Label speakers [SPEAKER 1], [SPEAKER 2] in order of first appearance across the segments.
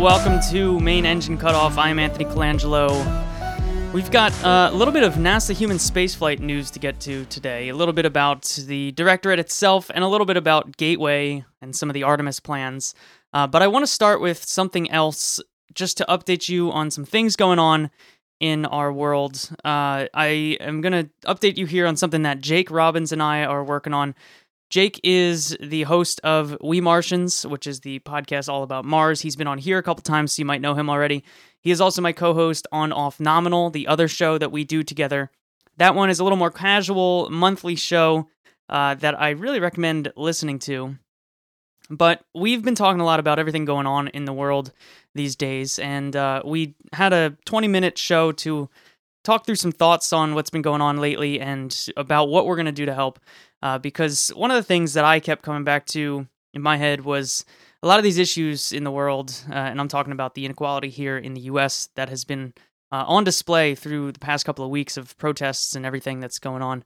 [SPEAKER 1] welcome to Main Engine Cutoff. I'm Anthony Colangelo. We've got uh, a little bit of NASA human spaceflight news to get to today, a little bit about the Directorate itself, and a little bit about Gateway and some of the Artemis plans. Uh, but I want to start with something else just to update you on some things going on in our world. Uh, I am going to update you here on something that Jake Robbins and I are working on. Jake is the host of We Martians, which is the podcast all about Mars. He's been on here a couple times, so you might know him already. He is also my co host on Off Nominal, the other show that we do together. That one is a little more casual, monthly show uh, that I really recommend listening to. But we've been talking a lot about everything going on in the world these days, and uh, we had a 20 minute show to talk through some thoughts on what's been going on lately and about what we're going to do to help. Uh, because one of the things that I kept coming back to in my head was a lot of these issues in the world, uh, and I'm talking about the inequality here in the US that has been uh, on display through the past couple of weeks of protests and everything that's going on,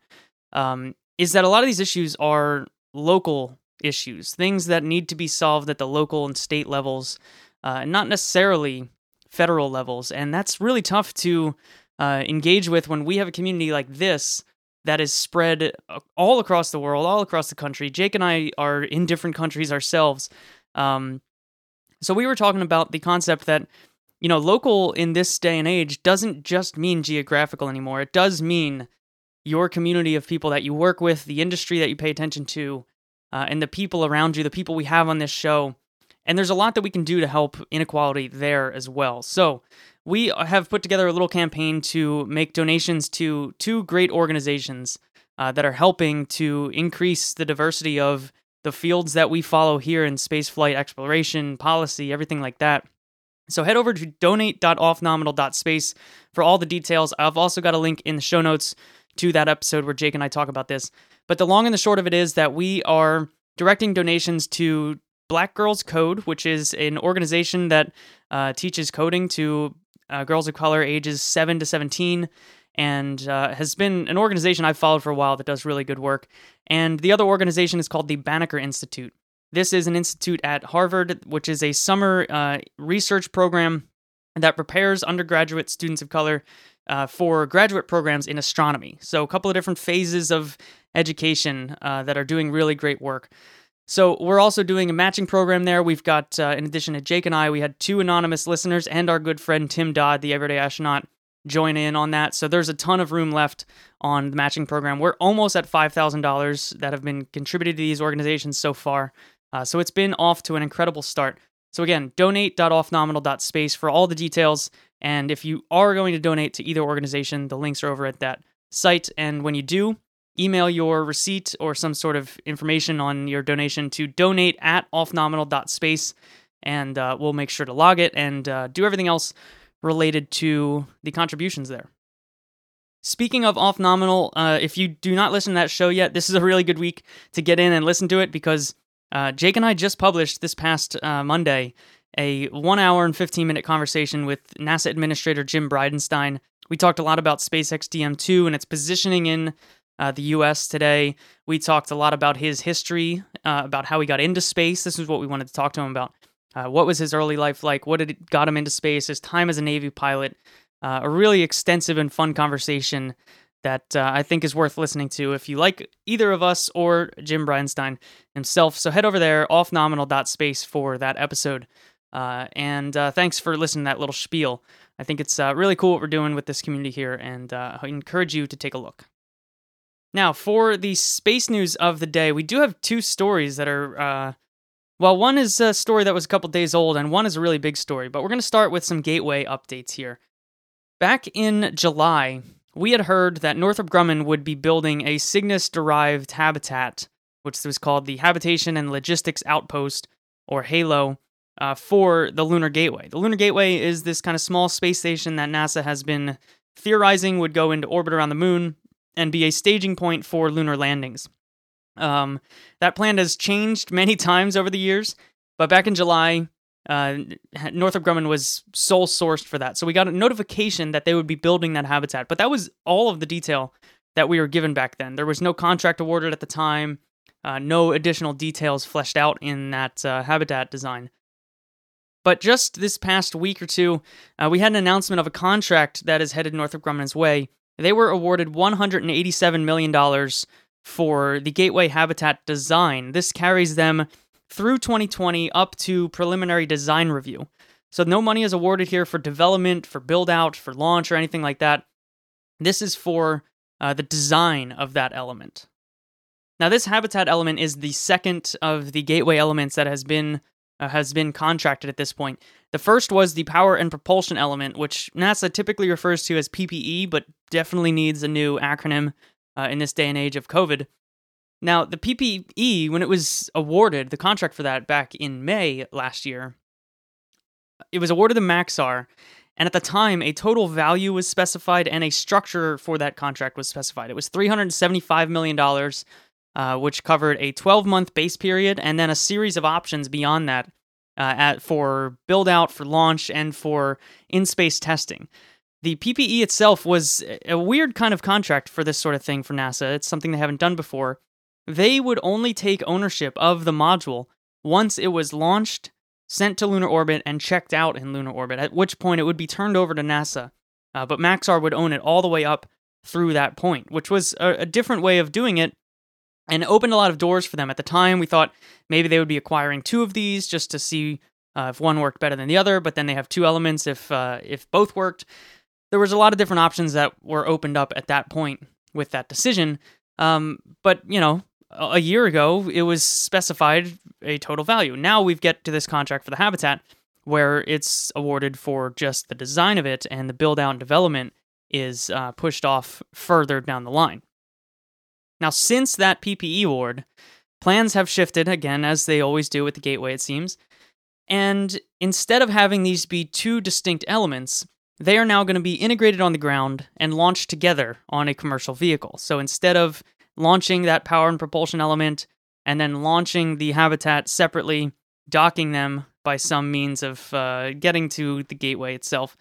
[SPEAKER 1] um, is that a lot of these issues are local issues, things that need to be solved at the local and state levels, uh, not necessarily federal levels. And that's really tough to uh, engage with when we have a community like this that is spread uh, all across the world, all across the country. Jake and I are in different countries ourselves. Um, so we were talking about the concept that, you know, local in this day and age doesn't just mean geographical anymore. It does mean your community of people that you work with, the industry that you pay attention to, uh, and the people around you, the people we have on this show. And there's a lot that we can do to help inequality there as well. So, we have put together a little campaign to make donations to two great organizations uh, that are helping to increase the diversity of the fields that we follow here in spaceflight exploration, policy, everything like that. So head over to donate.offnominal.space for all the details. I've also got a link in the show notes to that episode where Jake and I talk about this. But the long and the short of it is that we are directing donations to Black Girls Code, which is an organization that uh, teaches coding to uh, girls of color ages 7 to 17 and uh, has been an organization I've followed for a while that does really good work. And the other organization is called the Banneker Institute. This is an institute at Harvard, which is a summer uh, research program that prepares undergraduate students of color uh, for graduate programs in astronomy. So, a couple of different phases of education uh, that are doing really great work. So we're also doing a matching program there. We've got, uh, in addition to Jake and I, we had two anonymous listeners and our good friend Tim Dodd, the Everyday Astronaut, join in on that. So there's a ton of room left on the matching program. We're almost at $5,000 that have been contributed to these organizations so far. Uh, so it's been off to an incredible start. So again, donate.offnominal.space for all the details. And if you are going to donate to either organization, the links are over at that site. And when you do, email your receipt or some sort of information on your donation to donate at offnominal.space and uh, we'll make sure to log it and uh, do everything else related to the contributions there. Speaking of off nominal, uh, if you do not listen to that show yet, this is a really good week to get in and listen to it because uh, Jake and I just published this past uh, Monday a one hour and 15 minute conversation with NASA Administrator Jim Bridenstine. We talked a lot about SpaceX DM2 and its positioning in uh, the U.S. today. We talked a lot about his history, uh, about how he got into space. This is what we wanted to talk to him about. Uh, what was his early life like? What did it got him into space? His time as a Navy pilot. Uh, a really extensive and fun conversation that uh, I think is worth listening to if you like either of us or Jim Bridenstine himself. So head over there, offnominal.space for that episode. Uh, and thanks for listening to that little spiel. I think it's really cool what we're doing with this community here, and I encourage you to take a look. Now, for the space news of the day, we do have two stories that are, uh, well, one is a story that was a couple days old, and one is a really big story, but we're going to start with some gateway updates here. Back in July, we had heard that Northrop Grumman would be building a Cygnus derived habitat, which was called the Habitation and Logistics Outpost, or HALO, uh, for the Lunar Gateway. The Lunar Gateway is this kind of small space station that NASA has been theorizing would go into orbit around the moon and be a staging point for lunar landings. Um, that plan has changed many times over the years, but back in July, uh, Northrop Grumman was sole sourced for that. So we got a notification that they would be building that habitat, but that was all of the detail that we were given back then. There was no contract awarded at the time, uh, no additional details fleshed out in that uh, habitat design. But just this past week or two, uh, we had an announcement of a contract that is headed Northrop Grumman's way. They were awarded $187 million for the Gateway Habitat design. This carries them through 2020 up to preliminary design review. So no money is awarded here for development, for build out, for launch, or anything like that. This is for uh, the design of that element. Now, this habitat element is the second of the gateway elements that has been uh, has been contracted at this point. The first was the power and propulsion element, which NASA typically refers to as PPE, but definitely needs a new acronym uh, in this day and age of COVID. Now, the PPE, when it was awarded, the contract for that back in May last year, it was awarded to Maxar, and at the time, a total value was specified and a structure for that contract was specified. It was $375 million, uh, which covered a 12 month base period and then a series of options beyond that uh, at, for build out, for launch, and for in space testing. The PPE itself was a weird kind of contract for this sort of thing for NASA. It's something they haven't done before. They would only take ownership of the module once it was launched sent to lunar orbit, and checked out in lunar orbit, at which point it would be turned over to NASA. Uh, but Maxar would own it all the way up through that point, which was a, a different way of doing it and opened a lot of doors for them. At the time, we thought maybe they would be acquiring two of these just to see uh, if one worked better than the other, but then they have two elements if uh, if both worked. There was a lot of different options that were opened up at that point with that decision. Um, but you know, a year ago, it was specified a total value. Now we've get to this contract for the habitat where it's awarded for just the design of it and the build out and development is uh, pushed off further down the line. Now, since that PPE award, plans have shifted again, as they always do with the Gateway, it seems. And instead of having these be two distinct elements, they are now going to be integrated on the ground and launched together on a commercial vehicle. So instead of launching that power and propulsion element and then launching the habitat separately, docking them by some means of uh, getting to the gateway itself.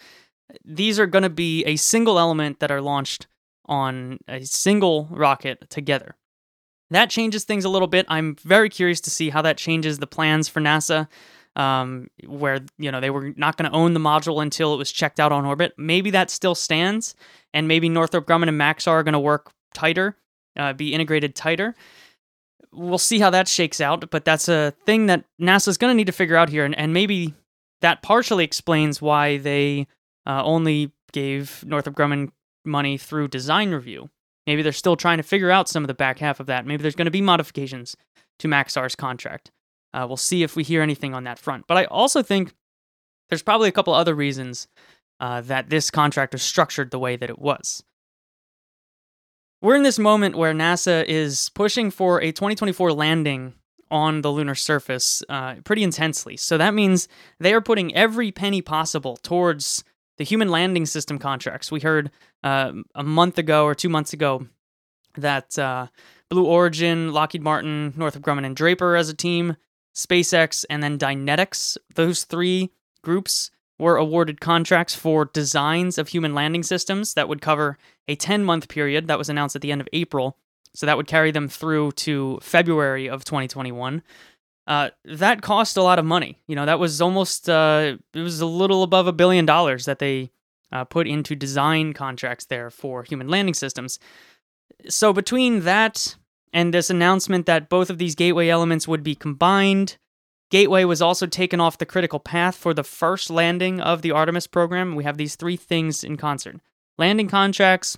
[SPEAKER 1] These are going to be a single element that are launched on a single rocket together. That changes things a little bit. I'm very curious to see how that changes the plans for NASA. Um, where you know they were not going to own the module until it was checked out on orbit. Maybe that still stands, and maybe Northrop Grumman and Maxar are going to work tighter uh, be integrated tighter. We'll see how that shakes out, but that's a thing that NASA's going to need to figure out here, and, and maybe that partially explains why they uh, only gave Northrop Grumman money through design review. Maybe they're still trying to figure out some of the back half of that. Maybe there's going to be modifications to Maxar's contract. Uh, we'll see if we hear anything on that front. But I also think there's probably a couple other reasons uh, that this contract was structured the way that it was. We're in this moment where NASA is pushing for a 2024 landing on the lunar surface uh, pretty intensely. So that means they are putting every penny possible towards the human landing system contracts. We heard uh, a month ago or two months ago that uh, Blue Origin, Lockheed Martin, Northrop Grumman, and Draper as a team, SpaceX, and then Dynetics, those three groups were awarded contracts for designs of human landing systems that would cover a 10 month period that was announced at the end of April. So that would carry them through to February of 2021. Uh, that cost a lot of money. You know, that was almost, uh, it was a little above a billion dollars that they uh, put into design contracts there for human landing systems. So between that and this announcement that both of these gateway elements would be combined, Gateway was also taken off the critical path for the first landing of the Artemis program. We have these three things in concert landing contracts,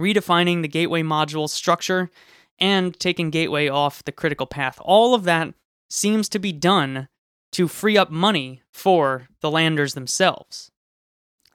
[SPEAKER 1] redefining the Gateway module structure, and taking Gateway off the critical path. All of that seems to be done to free up money for the landers themselves.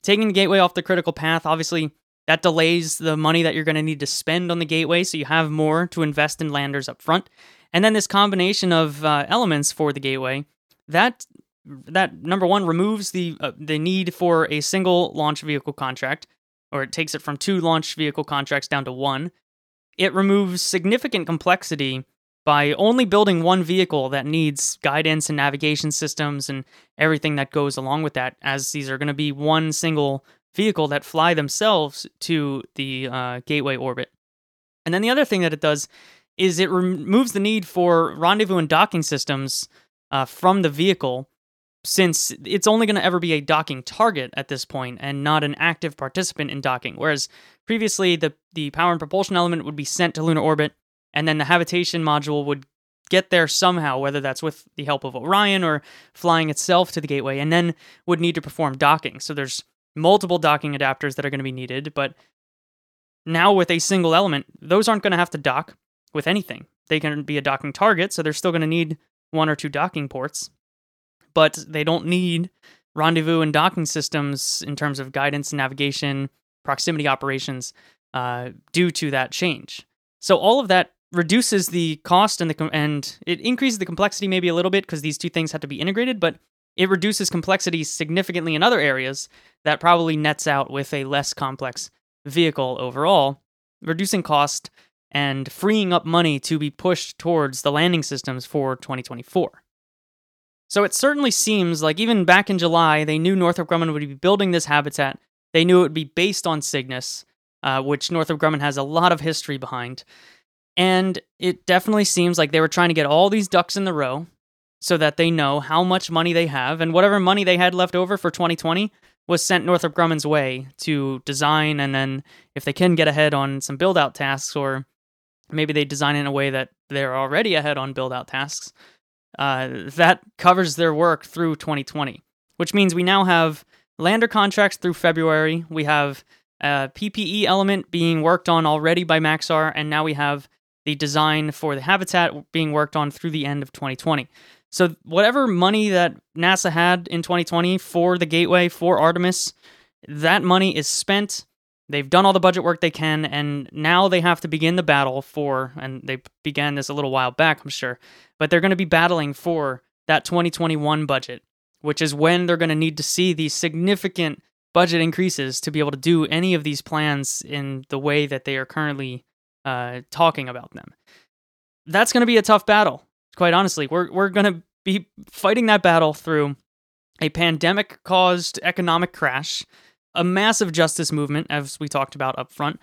[SPEAKER 1] Taking the Gateway off the critical path, obviously, that delays the money that you're going to need to spend on the Gateway, so you have more to invest in landers up front. And then this combination of uh, elements for the gateway that that number one removes the uh, the need for a single launch vehicle contract, or it takes it from two launch vehicle contracts down to one. It removes significant complexity by only building one vehicle that needs guidance and navigation systems and everything that goes along with that, as these are going to be one single vehicle that fly themselves to the uh, gateway orbit. And then the other thing that it does is it removes the need for rendezvous and docking systems uh, from the vehicle since it's only going to ever be a docking target at this point and not an active participant in docking. Whereas previously, the, the power and propulsion element would be sent to lunar orbit, and then the habitation module would get there somehow, whether that's with the help of Orion or flying itself to the gateway, and then would need to perform docking. So there's multiple docking adapters that are going to be needed, but now with a single element, those aren't going to have to dock with anything. They can be a docking target, so they're still going to need one or two docking ports but they don't need rendezvous and docking systems in terms of guidance, and navigation, proximity operations uh, due to that change. So all of that reduces the cost and the com- and it increases the complexity maybe a little bit because these two things have to be integrated, but it reduces complexity significantly in other areas that probably nets out with a less complex vehicle overall, reducing cost and freeing up money to be pushed towards the landing systems for 2024. So it certainly seems like even back in July, they knew Northrop Grumman would be building this habitat. They knew it would be based on Cygnus, uh, which Northrop Grumman has a lot of history behind. And it definitely seems like they were trying to get all these ducks in the row so that they know how much money they have. And whatever money they had left over for 2020 was sent Northrop Grumman's way to design. And then if they can get ahead on some build out tasks, or maybe they design in a way that they're already ahead on build out tasks, uh, that covers their work through 2020, which means we now have lander contracts through February. We have a PPE element being worked on already by Maxar, and now we have the design for the habitat being worked on through the end of 2020. So, whatever money that NASA had in 2020 for the Gateway, for Artemis, that money is spent. They've done all the budget work they can, and now they have to begin the battle for, and they began this a little while back, I'm sure, but they're going to be battling for that 2021 budget, which is when they're going to need to see these significant budget increases to be able to do any of these plans in the way that they are currently uh, talking about them. That's going to be a tough battle, quite honestly. We're, we're going to be fighting that battle through a pandemic caused economic crash, a massive justice movement, as we talked about up front,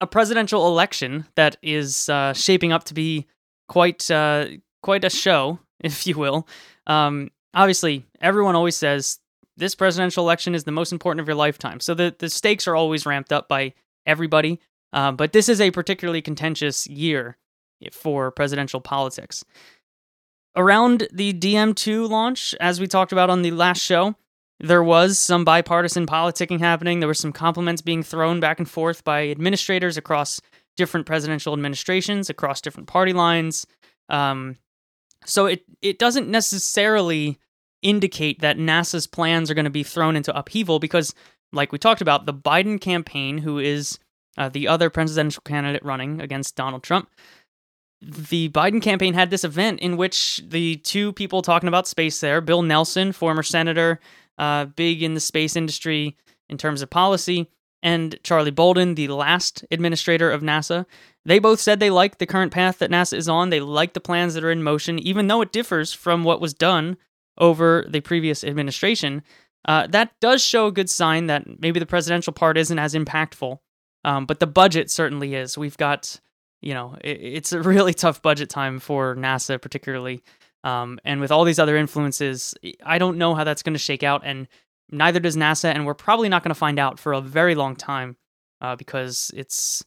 [SPEAKER 1] a presidential election that is uh, shaping up to be quite uh, quite a show, if you will. Um, obviously, everyone always says this presidential election is the most important of your lifetime. So the, the stakes are always ramped up by everybody. Uh, but this is a particularly contentious year for presidential politics. Around the DM2 launch, as we talked about on the last show, there was some bipartisan politicking happening. There were some compliments being thrown back and forth by administrators across different presidential administrations, across different party lines. Um, so it it doesn't necessarily indicate that NASA's plans are going to be thrown into upheaval because, like we talked about, the Biden campaign, who is uh, the other presidential candidate running against Donald Trump, the Biden campaign had this event in which the two people talking about space there, Bill Nelson, former senator, uh, big in the space industry in terms of policy, and Charlie Bolden, the last administrator of NASA, they both said they like the current path that NASA is on. They like the plans that are in motion, even though it differs from what was done over the previous administration. Uh, that does show a good sign that maybe the presidential part isn't as impactful, um, but the budget certainly is. We've got, you know, it, it's a really tough budget time for NASA, particularly. Um, and with all these other influences, I don't know how that's going to shake out. And Neither does NASA, and we're probably not going to find out for a very long time uh, because it's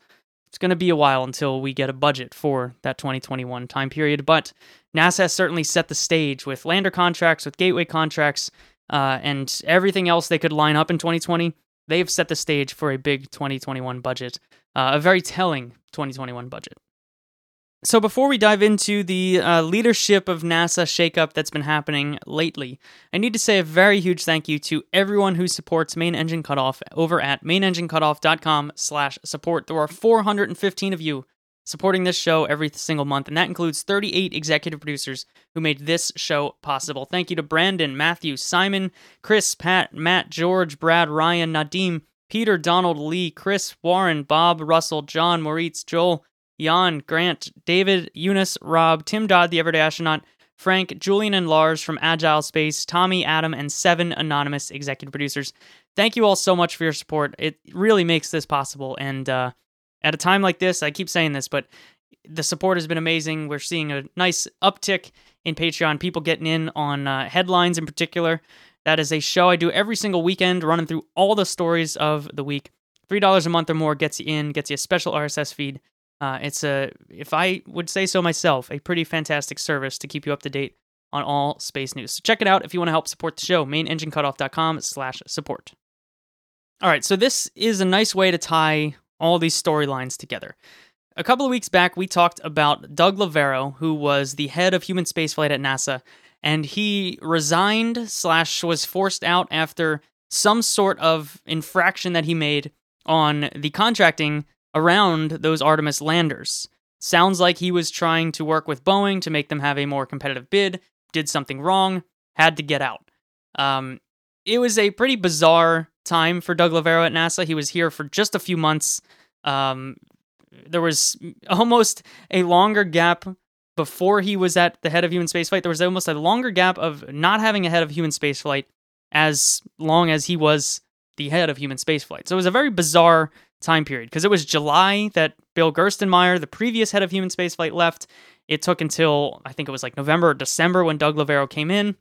[SPEAKER 1] it's going to be a while until we get a budget for that 2021 time period. But NASA has certainly set the stage with lander contracts, with gateway contracts, uh, and everything else they could line up in 2020. They've set the stage for a big 2021 budget, uh, a very telling 2021 budget. So, before we dive into the uh, leadership of NASA shakeup that's been happening lately, I need to say a very huge thank you to everyone who supports Main Engine Cutoff over at mainenginecutoff.com/support. There are 415 of you supporting this show every single month, and that includes 38 executive producers who made this show possible. Thank you to Brandon, Matthew, Simon, Chris, Pat, Matt, George, Brad, Ryan, Nadim, Peter, Donald, Lee, Chris, Warren, Bob, Russell, John, Moritz, Joel. Jan, Grant, David, Eunice, Rob, Tim Dodd, the Everyday Astronaut, Frank, Julian, and Lars from Agile Space, Tommy, Adam, and seven anonymous executive producers. Thank you all so much for your support. It really makes this possible. And uh, at a time like this, I keep saying this, but The support has been amazing. We're seeing a nice uptick in Patreon, people getting in on uh, headlines in particular. That is a show I do every single weekend, running through all the stories of the week. $3 a month or more gets you in, gets you a special RSS feed. Uh, it's a, if I would say so myself, a pretty fantastic service to keep you up to date on all space news. So check it out if you want to help support the show. MainEngineCutoff.com slash support. All right, so this is a nice way to tie all these storylines together. A couple of weeks back, we talked about Doug Loverro, who was the head of human spaceflight at NASA, and he resigned slash was forced out after some sort of infraction that he made on the contracting around those Artemis landers. Sounds like he was trying to work with Boeing to make them have a more competitive bid, did something wrong, had to get out. Um, it was a pretty bizarre time for Doug Loverro at NASA. He was here for just a few months. Um, there was almost a longer gap before he was at the head of human spaceflight. There was almost a longer gap of not having a head of human spaceflight as long as he was the head of human spaceflight. So it was a very bizarre time period because it was July that Bill Gerstenmaier, the previous head of human spaceflight, left. It took until I think it was like November or December when Doug Loverro came in,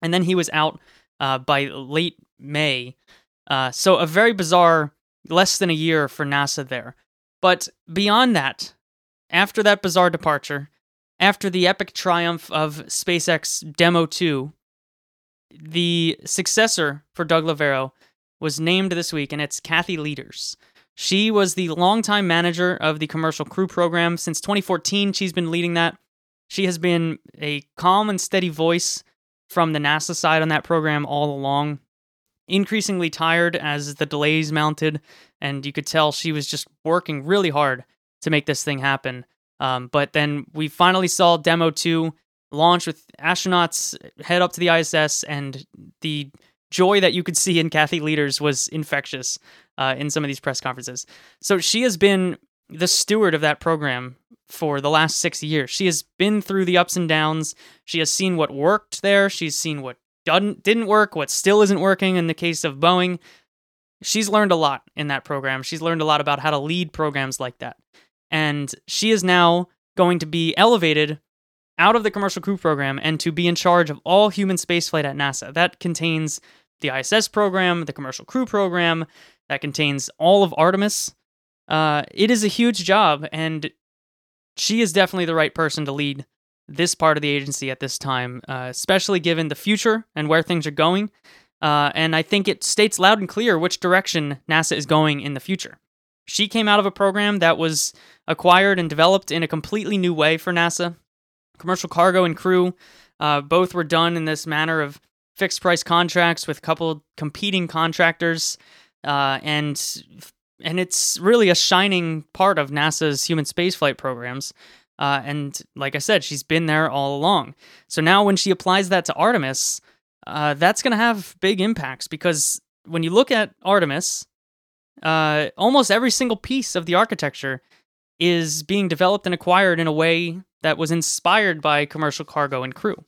[SPEAKER 1] and then he was out uh, by late May. Uh, so a very bizarre, less than a year for NASA there. But beyond that, after that bizarre departure, after the epic triumph of SpaceX Demo 2, the successor for Doug Loverro was named this week, and it's Kathy Lueders. She was the longtime manager of the Commercial Crew Program. Since 2014, she's been leading that. She has been a calm and steady voice from the NASA side on that program all along. Increasingly tired as the delays mounted, and you could tell she was just working really hard to make this thing happen. Um, but then we finally saw Demo 2 launch with astronauts head up to the ISS, and the joy that you could see in Kathy Lueders was infectious uh, in some of these press conferences. So she has been the steward of that program for the last six years. She has been through the ups and downs. She has seen what worked there. She's seen what didn't didn't work, what still isn't working in the case of Boeing. She's learned a lot in that program. She's learned a lot about how to lead programs like that. And she is now going to be elevated out of the commercial crew program and to be in charge of all human spaceflight at NASA. That contains the ISS program, the commercial crew program, that contains all of Artemis. Uh, it is a huge job, and she is definitely the right person to lead this part of the agency at this time, uh, especially given the future and where things are going. Uh, and I think it states loud and clear which direction NASA is going in the future. She came out of a program that was acquired and developed in a completely new way for NASA. Commercial cargo and crew uh, both were done in this manner of fixed price contracts with a couple competing contractors, uh, and and it's really a shining part of NASA's human spaceflight programs. Uh, and like I said, she's been there all along. So now when she applies that to Artemis, uh, that's going to have big impacts because when you look at Artemis, uh, almost every single piece of the architecture is being developed and acquired in a way that was inspired by commercial cargo and crew.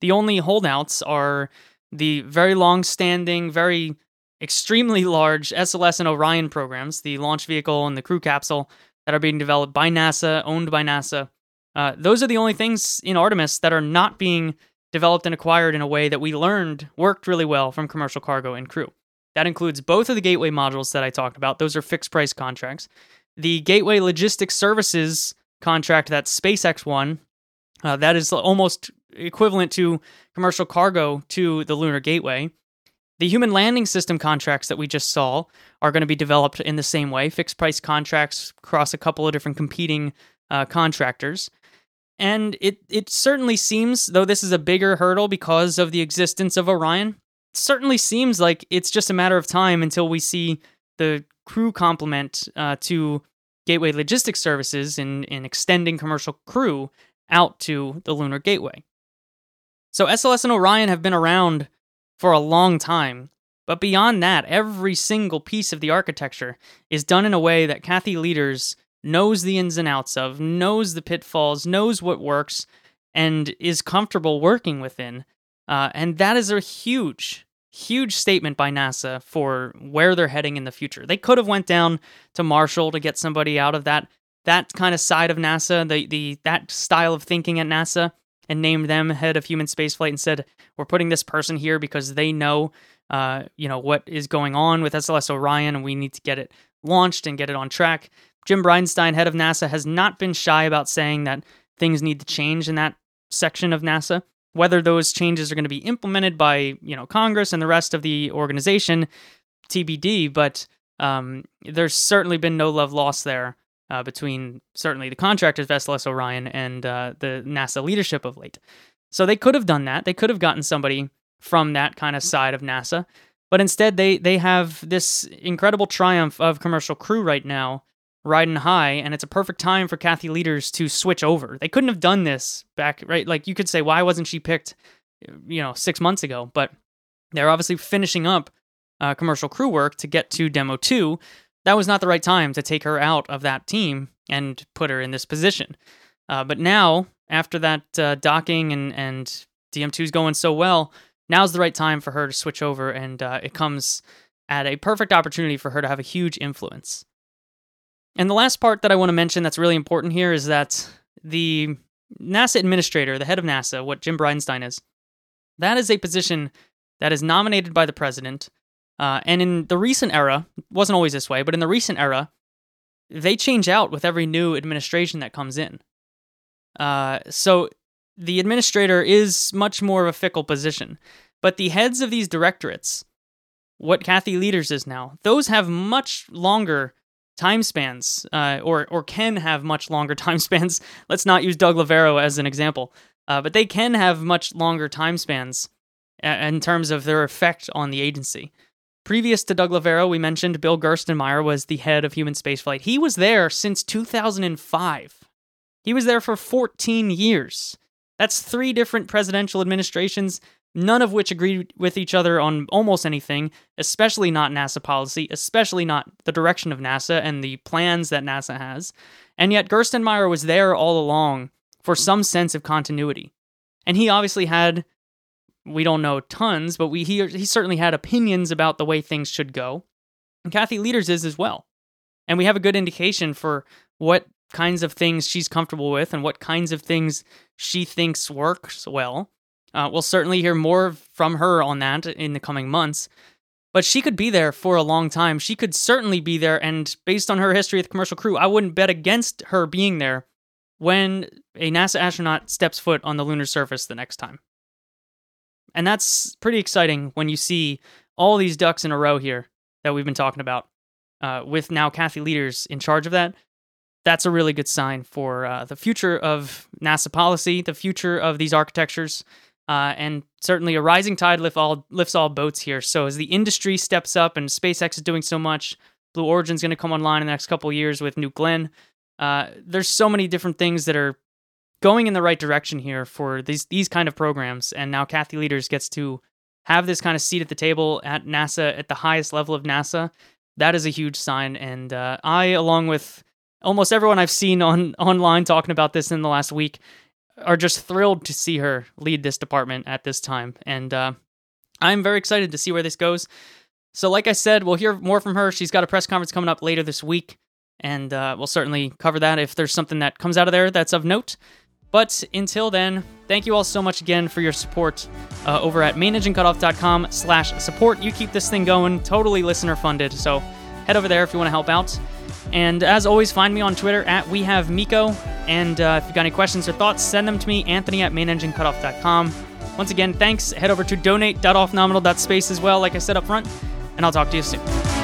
[SPEAKER 1] The only holdouts are the very long standing, very extremely large SLS and Orion programs, the launch vehicle and the crew capsule that are being developed by NASA, owned by NASA. Uh, those are the only things in Artemis that are not being developed and acquired in a way that we learned worked really well from commercial cargo and crew. That includes both of the gateway modules that I talked about. Those are fixed price contracts. The Gateway Logistics Services contract that SpaceX won, uh, that is almost equivalent to commercial cargo to the Lunar Gateway. The human landing system contracts that we just saw are going to be developed in the same way fixed price contracts across a couple of different competing uh, contractors. And it, it certainly seems, though this is a bigger hurdle because of the existence of Orion, certainly seems like it's just a matter of time until we see the crew complement uh, to Gateway Logistics Services in, in extending commercial crew out to the Lunar Gateway. So SLS and Orion have been around for a long time, but beyond that, every single piece of the architecture is done in a way that Kathy Lueders knows the ins and outs of, knows the pitfalls, knows what works, and is comfortable working within. Uh, and that is a huge, huge statement by NASA for where they're heading in the future. They could have went down to Marshall to get somebody out of that that kind of side of NASA, the the that style of thinking at NASA, and named them head of human spaceflight and said, "We're putting this person here because they know, uh, you know, what is going on with SLS Orion, and we need to get it launched and get it on track." Jim Bridenstine, head of NASA, has not been shy about saying that things need to change in that section of NASA. Whether those changes are going to be implemented by you know Congress and the rest of the organization, TBD. But um, there's certainly been no love lost there uh, between certainly the contractors SLS Orion and uh, the NASA leadership of late. So they could have done that. They could have gotten somebody from that kind of side of NASA, but instead they they have this incredible triumph of commercial crew right now riding high, and it's a perfect time for Kathy Lueders to switch over. They couldn't have done this back, right? Like you could say, why wasn't she picked, you know, six months ago? But they're obviously finishing up uh, commercial crew work to get to Demo 2. That was not the right time to take her out of that team and put her in this position. Uh, but now, after that uh, docking and, and DM2 is going so well, now's the right time for her to switch over, and uh, it comes at a perfect opportunity for her to have a huge influence. And the last part that I want to mention that's really important here is that the NASA administrator, the head of NASA, what Jim Bridenstine is, that is a position that is nominated by the president. Uh, and in the recent era, wasn't always this way, but in the recent era, they change out with every new administration that comes in. Uh, so the administrator is much more of a fickle position. But the heads of these directorates, what Kathy Lueders is now, those have much longer time spans, uh, or or can have much longer time spans. Let's not use Doug Loverro as an example, uh, but they can have much longer time spans in terms of their effect on the agency. Previous to Doug Loverro, we mentioned Bill Gerstenmaier was the head of human spaceflight. He was there since 2005. He was there for 14 years. That's three different presidential administrations none of which agree with each other on almost anything, especially not NASA policy, especially not the direction of NASA and the plans that NASA has. And yet, Gerstenmaier was there all along for some sense of continuity. And he obviously had, we don't know tons, but we, he, he certainly had opinions about the way things should go. And Kathy Lueders is as well. And we have a good indication for what kinds of things she's comfortable with and what kinds of things she thinks works well. Uh, we'll certainly hear more from her on that in the coming months. But she could be there for a long time. She could certainly be there. And based on her history with commercial crew, I wouldn't bet against her being there when a NASA astronaut steps foot on the lunar surface the next time. And that's pretty exciting when you see all these ducks in a row here that we've been talking about, uh, with now Kathy Lueders in charge of that. That's a really good sign for uh, the future of NASA policy, the future of these architectures, uh, and certainly a rising tide lift all, lifts all boats here. So as the industry steps up and SpaceX is doing so much, Blue Origin's going to come online in the next couple years with New Glenn. Uh, there's so many different things that are going in the right direction here for these these kind of programs. And now Kathy Lueders gets to have this kind of seat at the table at NASA at the highest level of NASA. That is a huge sign. And uh, I, along with almost everyone I've seen on online talking about this in the last week, are just thrilled to see her lead this department at this time. And uh, I'm very excited to see where this goes. So, like I said, we'll hear more from her. She's got a press conference coming up later this week, and uh, we'll certainly cover that if there's something that comes out of there that's of note. But until then, thank you all so much again for your support uh, over at mainenginecutoff.com slash support. You keep this thing going, totally listener funded. So head over there if you want to help out. And as always, find me on Twitter at We Have MECO. And uh, if you've got any questions or thoughts, send them to me, Anthony at mainenginecutoff.com. Once again, thanks. Head over to donate.offnominal.space as well, like I said up front, and I'll talk to you soon.